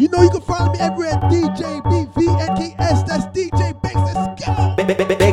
You know you can follow me everywhere at DJ BVNKS. That's DJ Banks. Let's go.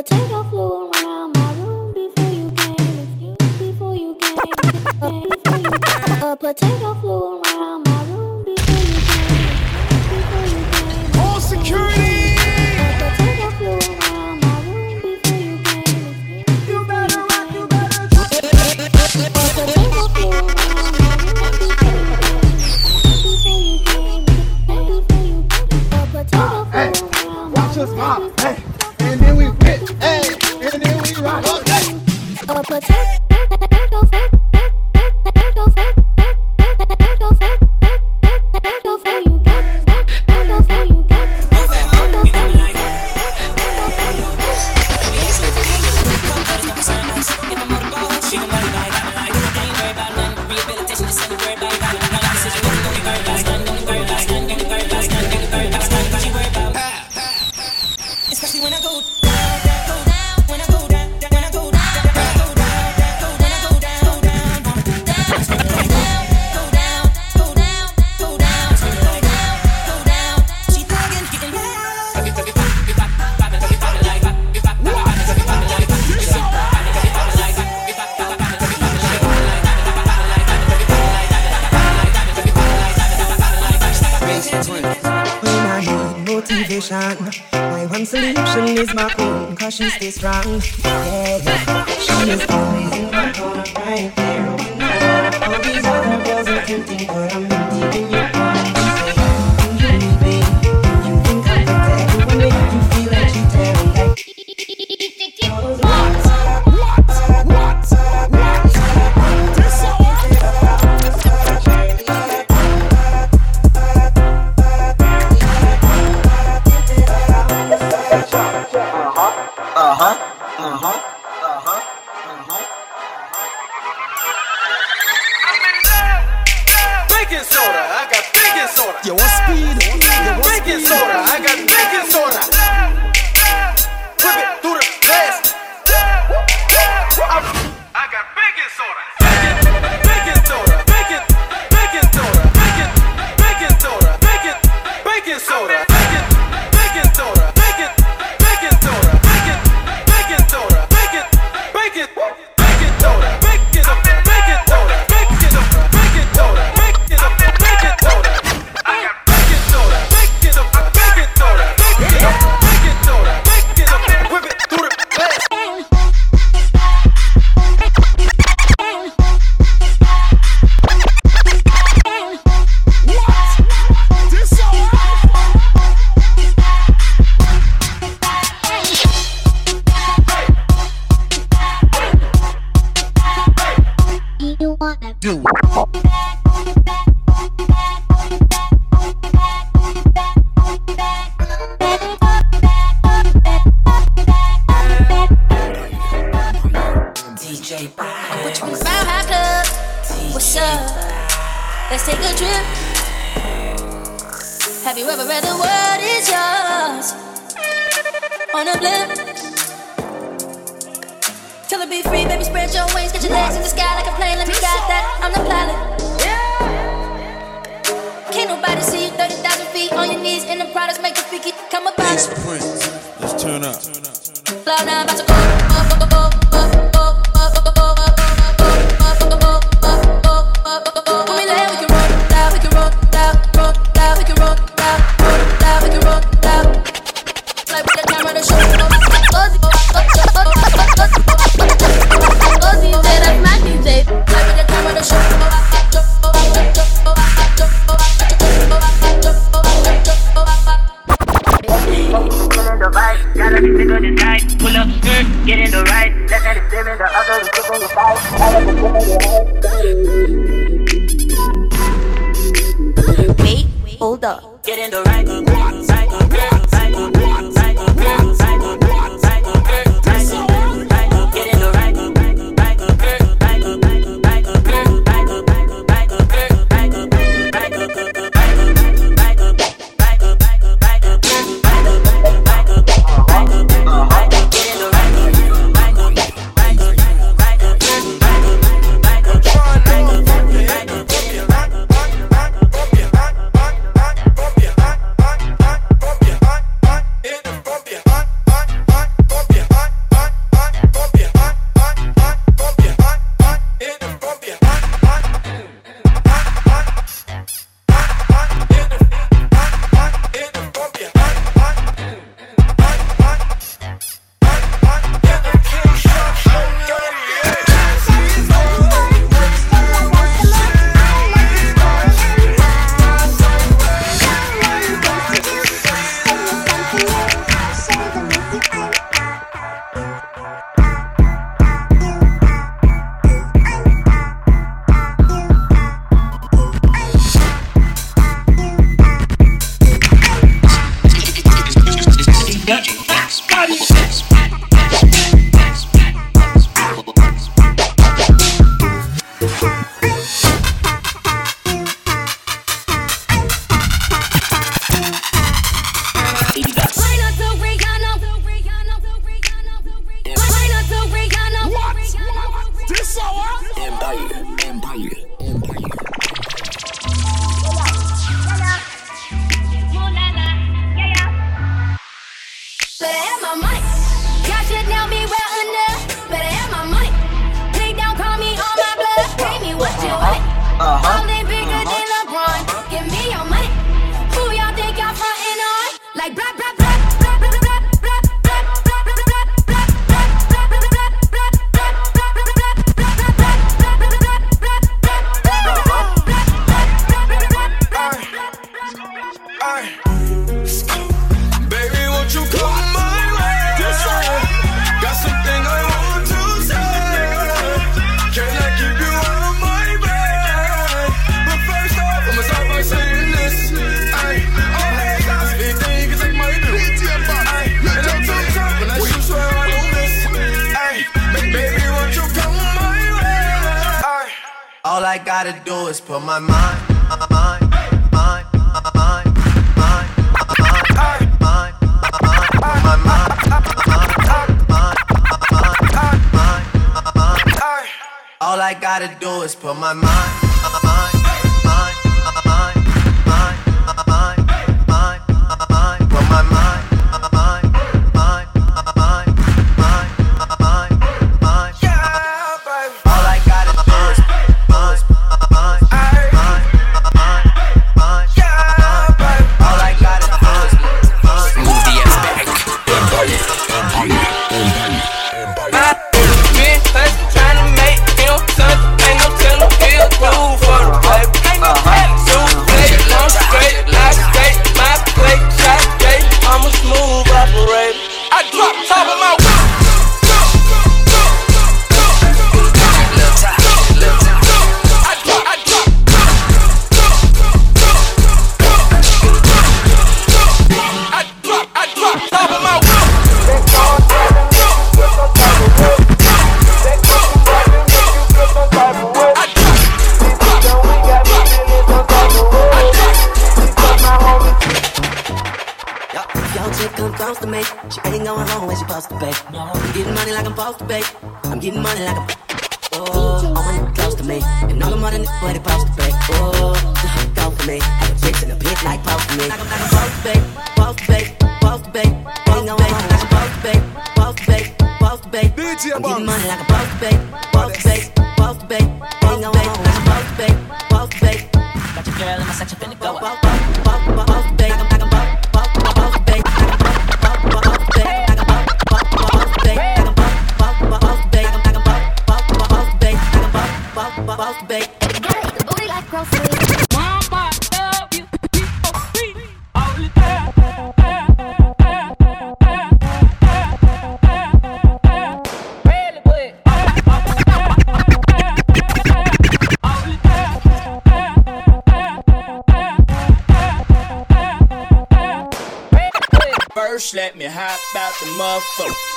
a tail flew around my room before you came. Before you came. Before you came. A potato flew she's this strong. Yeah, she is always. my mind. All I gotta do is put my mind top of my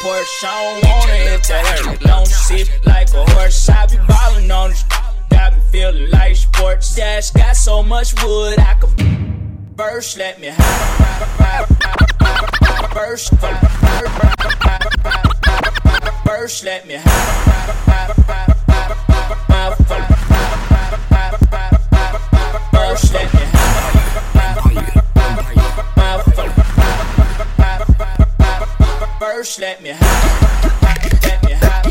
Porsche. I don't wanna hit that early. Don't sit like a horse. I be ballin' on this. Got me feeling like sports. Dash got so much wood I could. First, let me hop. First, first, let me hop. First, let me First, hop. Let me hop. Let me hop.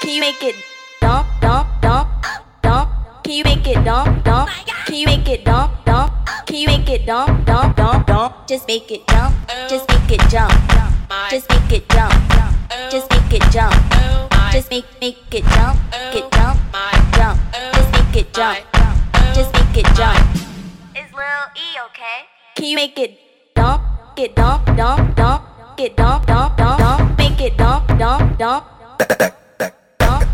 Can you make it dump, dump, dump, dump? Can you make it dump, dump? Can you make it dump, dump? Can you make it dump, dump, dump, dump? Just make it jump, just make it jump, just make it jump, just make it jump, just make make it jump, get jump, jump, just make it jump. Is Lil E okay? Can you make it dump, get dump, dump, dump, get dump, dump, dump, dump, make it dump, dump, dump. Dump, dump,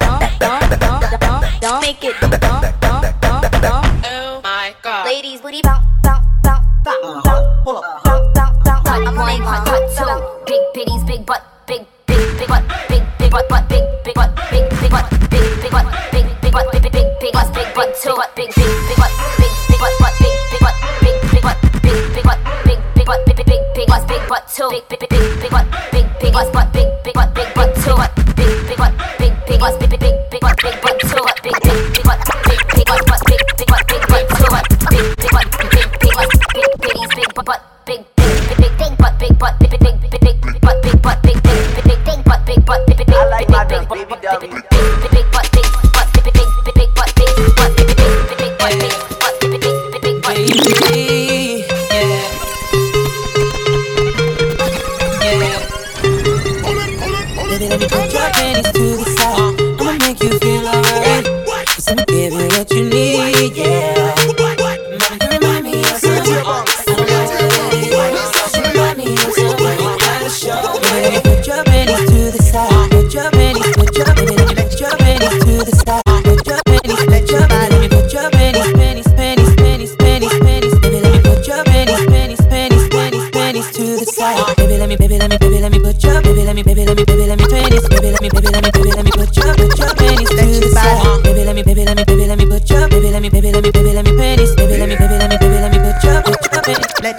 dump, dump, dump, dump, make it dump, dump, dump, dump. Oh my god. Ladies, booty bounce, bounce, bounce, bounce, bounce, bounce, bounce, bounce. I'm one hot two. Big bitties, big butt, big, big, big butt, big, big butt, butt, big, big butt, big, big butt, big, big butt, big butt big, big, big butt, big, big butt, butt, big, big butt, big, big butt, big, big butt, big, big butt, big, big, big, butt, big butt two, big, big, big, big, butt, big, big butt, butt, big, big butt, big butt two, big, big butt, big, big butt, big, big, big, big butt, big butt two, big, big, big butt, big,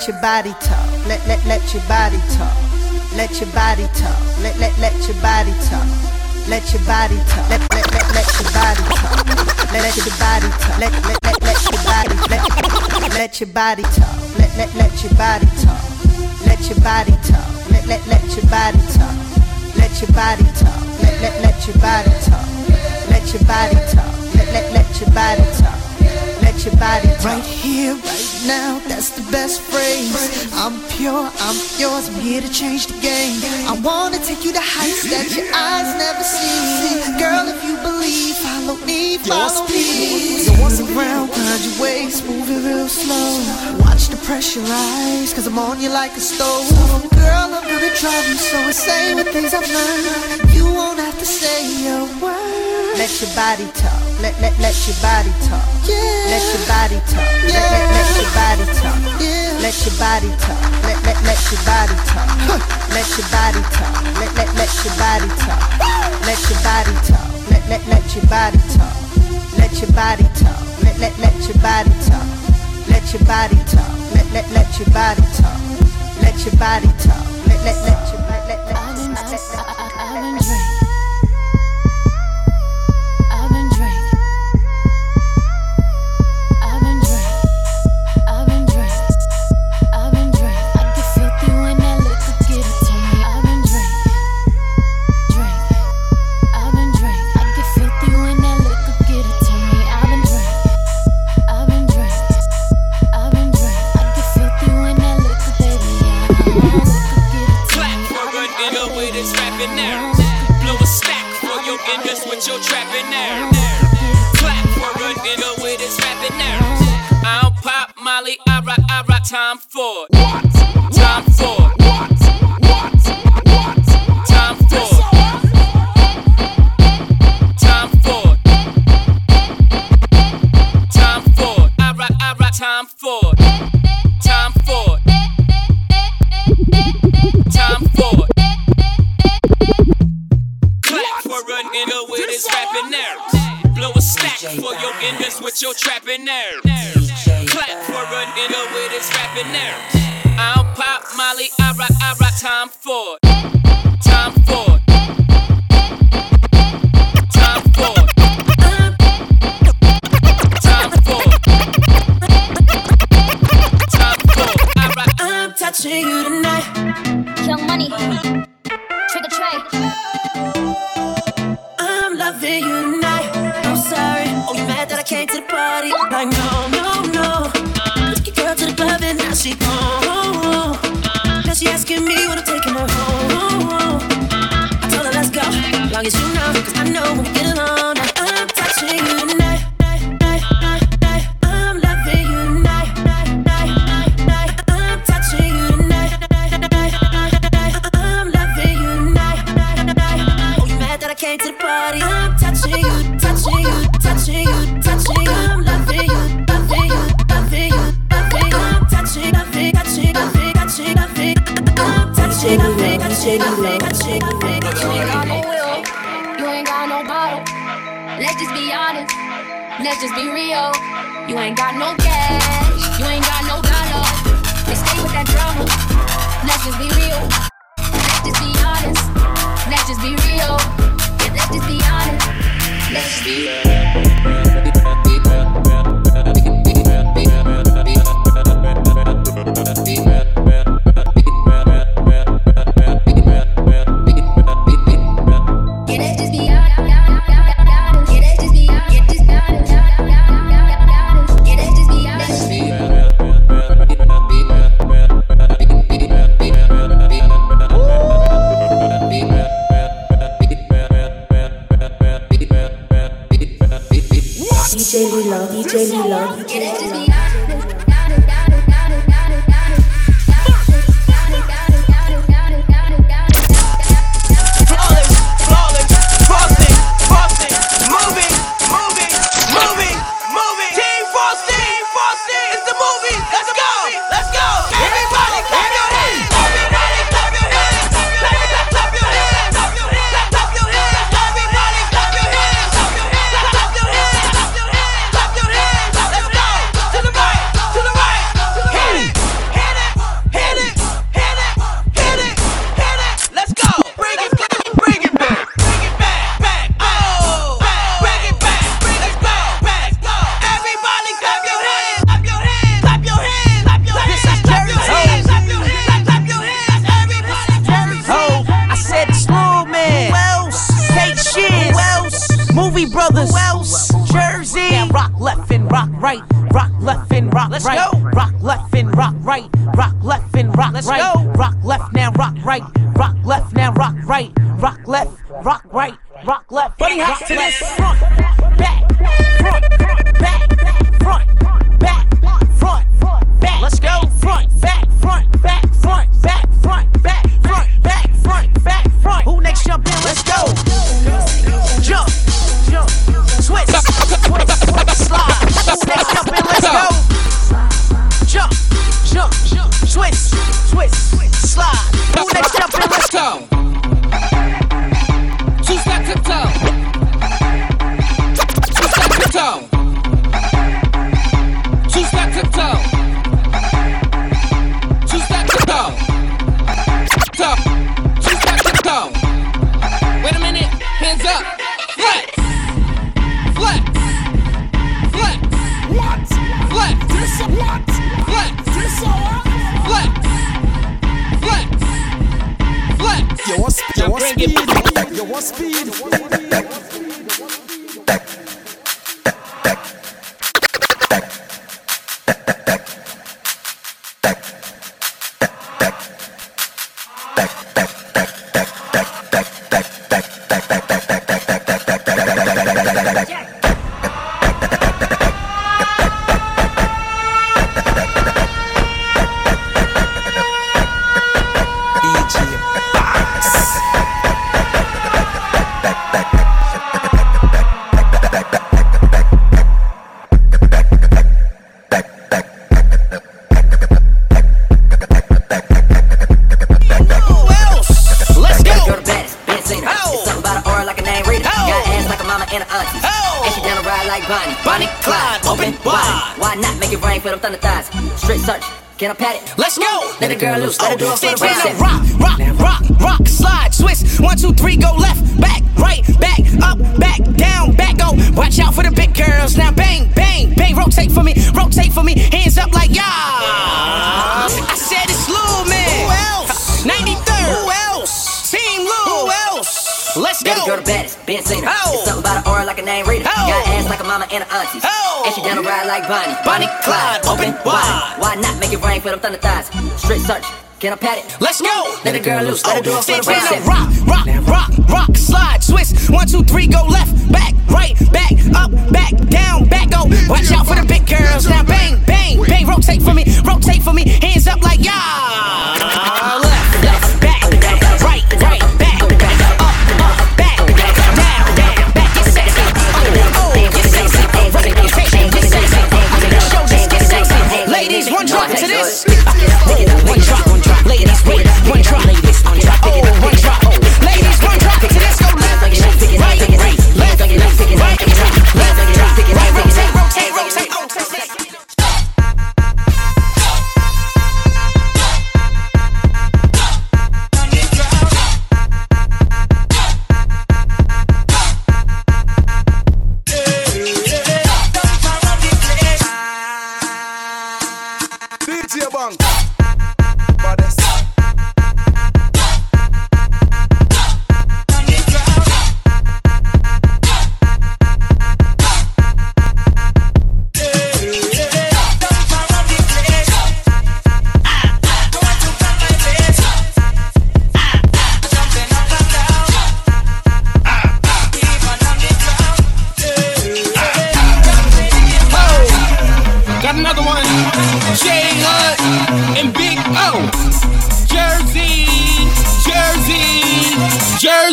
Let your body talk. Let let let your body talk. Let your body talk. Let let let your body talk. Let your body talk. Let let let let your body talk. Let let your body talk. Let let let let your body let let your body talk. Let let let your body talk. Let your body talk. Let let let your body talk. Let your body talk. Let let let your body talk. Let your body talk. Let let let your body talk. Let your body talk. Right here, right now, that's the best phrase. I'm pure, I'm yours, I'm here to change the game. I wanna take you to heights that your eyes never seen. Girl, if you believe, follow me, follow me. You want around, grind your waist, move it real slow. Watch the pressure rise, cause I'm on you like a stove. Girl, I'm gonna drive you so insane with things I've learned. You won't have to say a word. Let your body talk let, let, let your body talk. Yeah. Let your body talk. Yeah. Let, let, let your body talk. Yeah. Let your body talk. Let, let, let your body talk. Let your body talk. Let, let, let your body talk. Let your body talk. Let, let, let your body talk. Let your body talk. Let, let, let your body talk. Let your body talk. Let, let, let your body talk. Let your body talk. Let, let, let your I came to the party. Like, no, no, no. Took your girl to the club and now she gone. Now she asking me when I'm taking her home. I told her, let's go. Long as you know, cause I know just be real. You ain't got no. rock right, rock left and rock Let's right, go. rock left and rock right, rock left and rock Let's right, go. rock left now, rock right, rock left now, rock right, rock left, rock right, rock left, buddy, rock left, front, back, front, girl loose. Let her do it for the first down. step. Rock, rock, rock, rock, slide, twist. One, two, three, go left, back, right, back, up, back, down, back, go. Watch out for the big girls. Now bang, bang, bang. Rotate for me, rotate for me. Hands up like yeah. I said it's Lil man. Who else? 93rd. Who else? Team Lil. Who else? Let's go. Baby girl the baddest, been seen her. Oh. It's something about her aura like a name reader. Oh. Got ass like a mama and a auntie. Oh. And she down to ride like Bonnie. Bonnie Clyde, open wide. Why not make it rain for them thunder thighs? Straight search. Can I pat it? Let's go. Let the girl loose. Let her do it for the step. Rock, rock, rock, rock, slide, twist. One, two, three, go left, back, right, back, up, back, down, back, go. Watch out for the big girls. Now bang, bang, bang. Rotate for me, rotate for me. Hands up like yeah.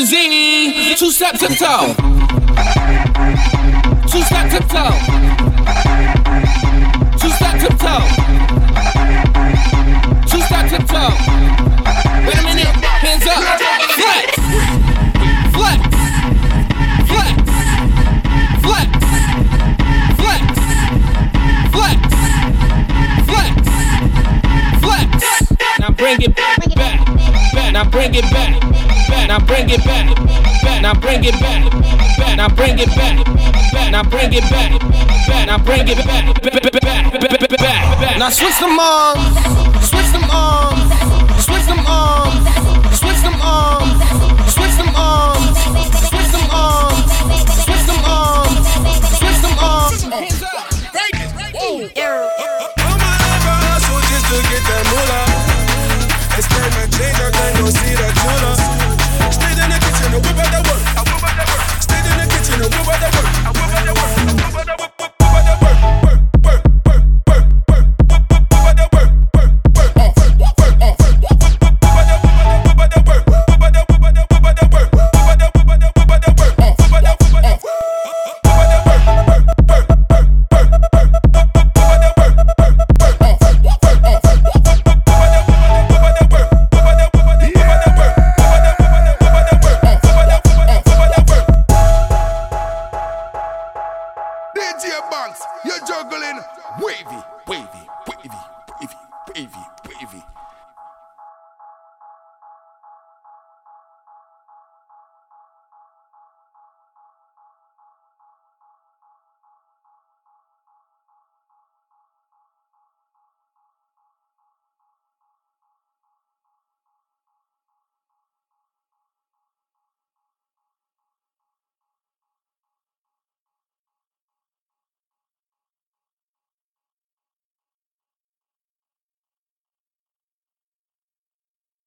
Jersey. Two step tiptoe. Two step tiptoe. Two step tiptoe. Two step tiptoe. Wait a minute. Hands up. Flex. Flex. Flex. Flex. Flex. Flex. Flex. Flex. Now bring it. Back. Now bring it back. Back. Now bring it back. Back. Now bring it back. Back. Now bring it back. Back. Now bring it back. Back. Now bring it back. Back. Back. Back. Back. Back. Now switch them arms. Switch them arms. Switch them arms. Switch them arms. Switch them arms. Switch them arms. Switch them arms. Switch them arms. Hands up. Break it. Whoa. I'm whip it.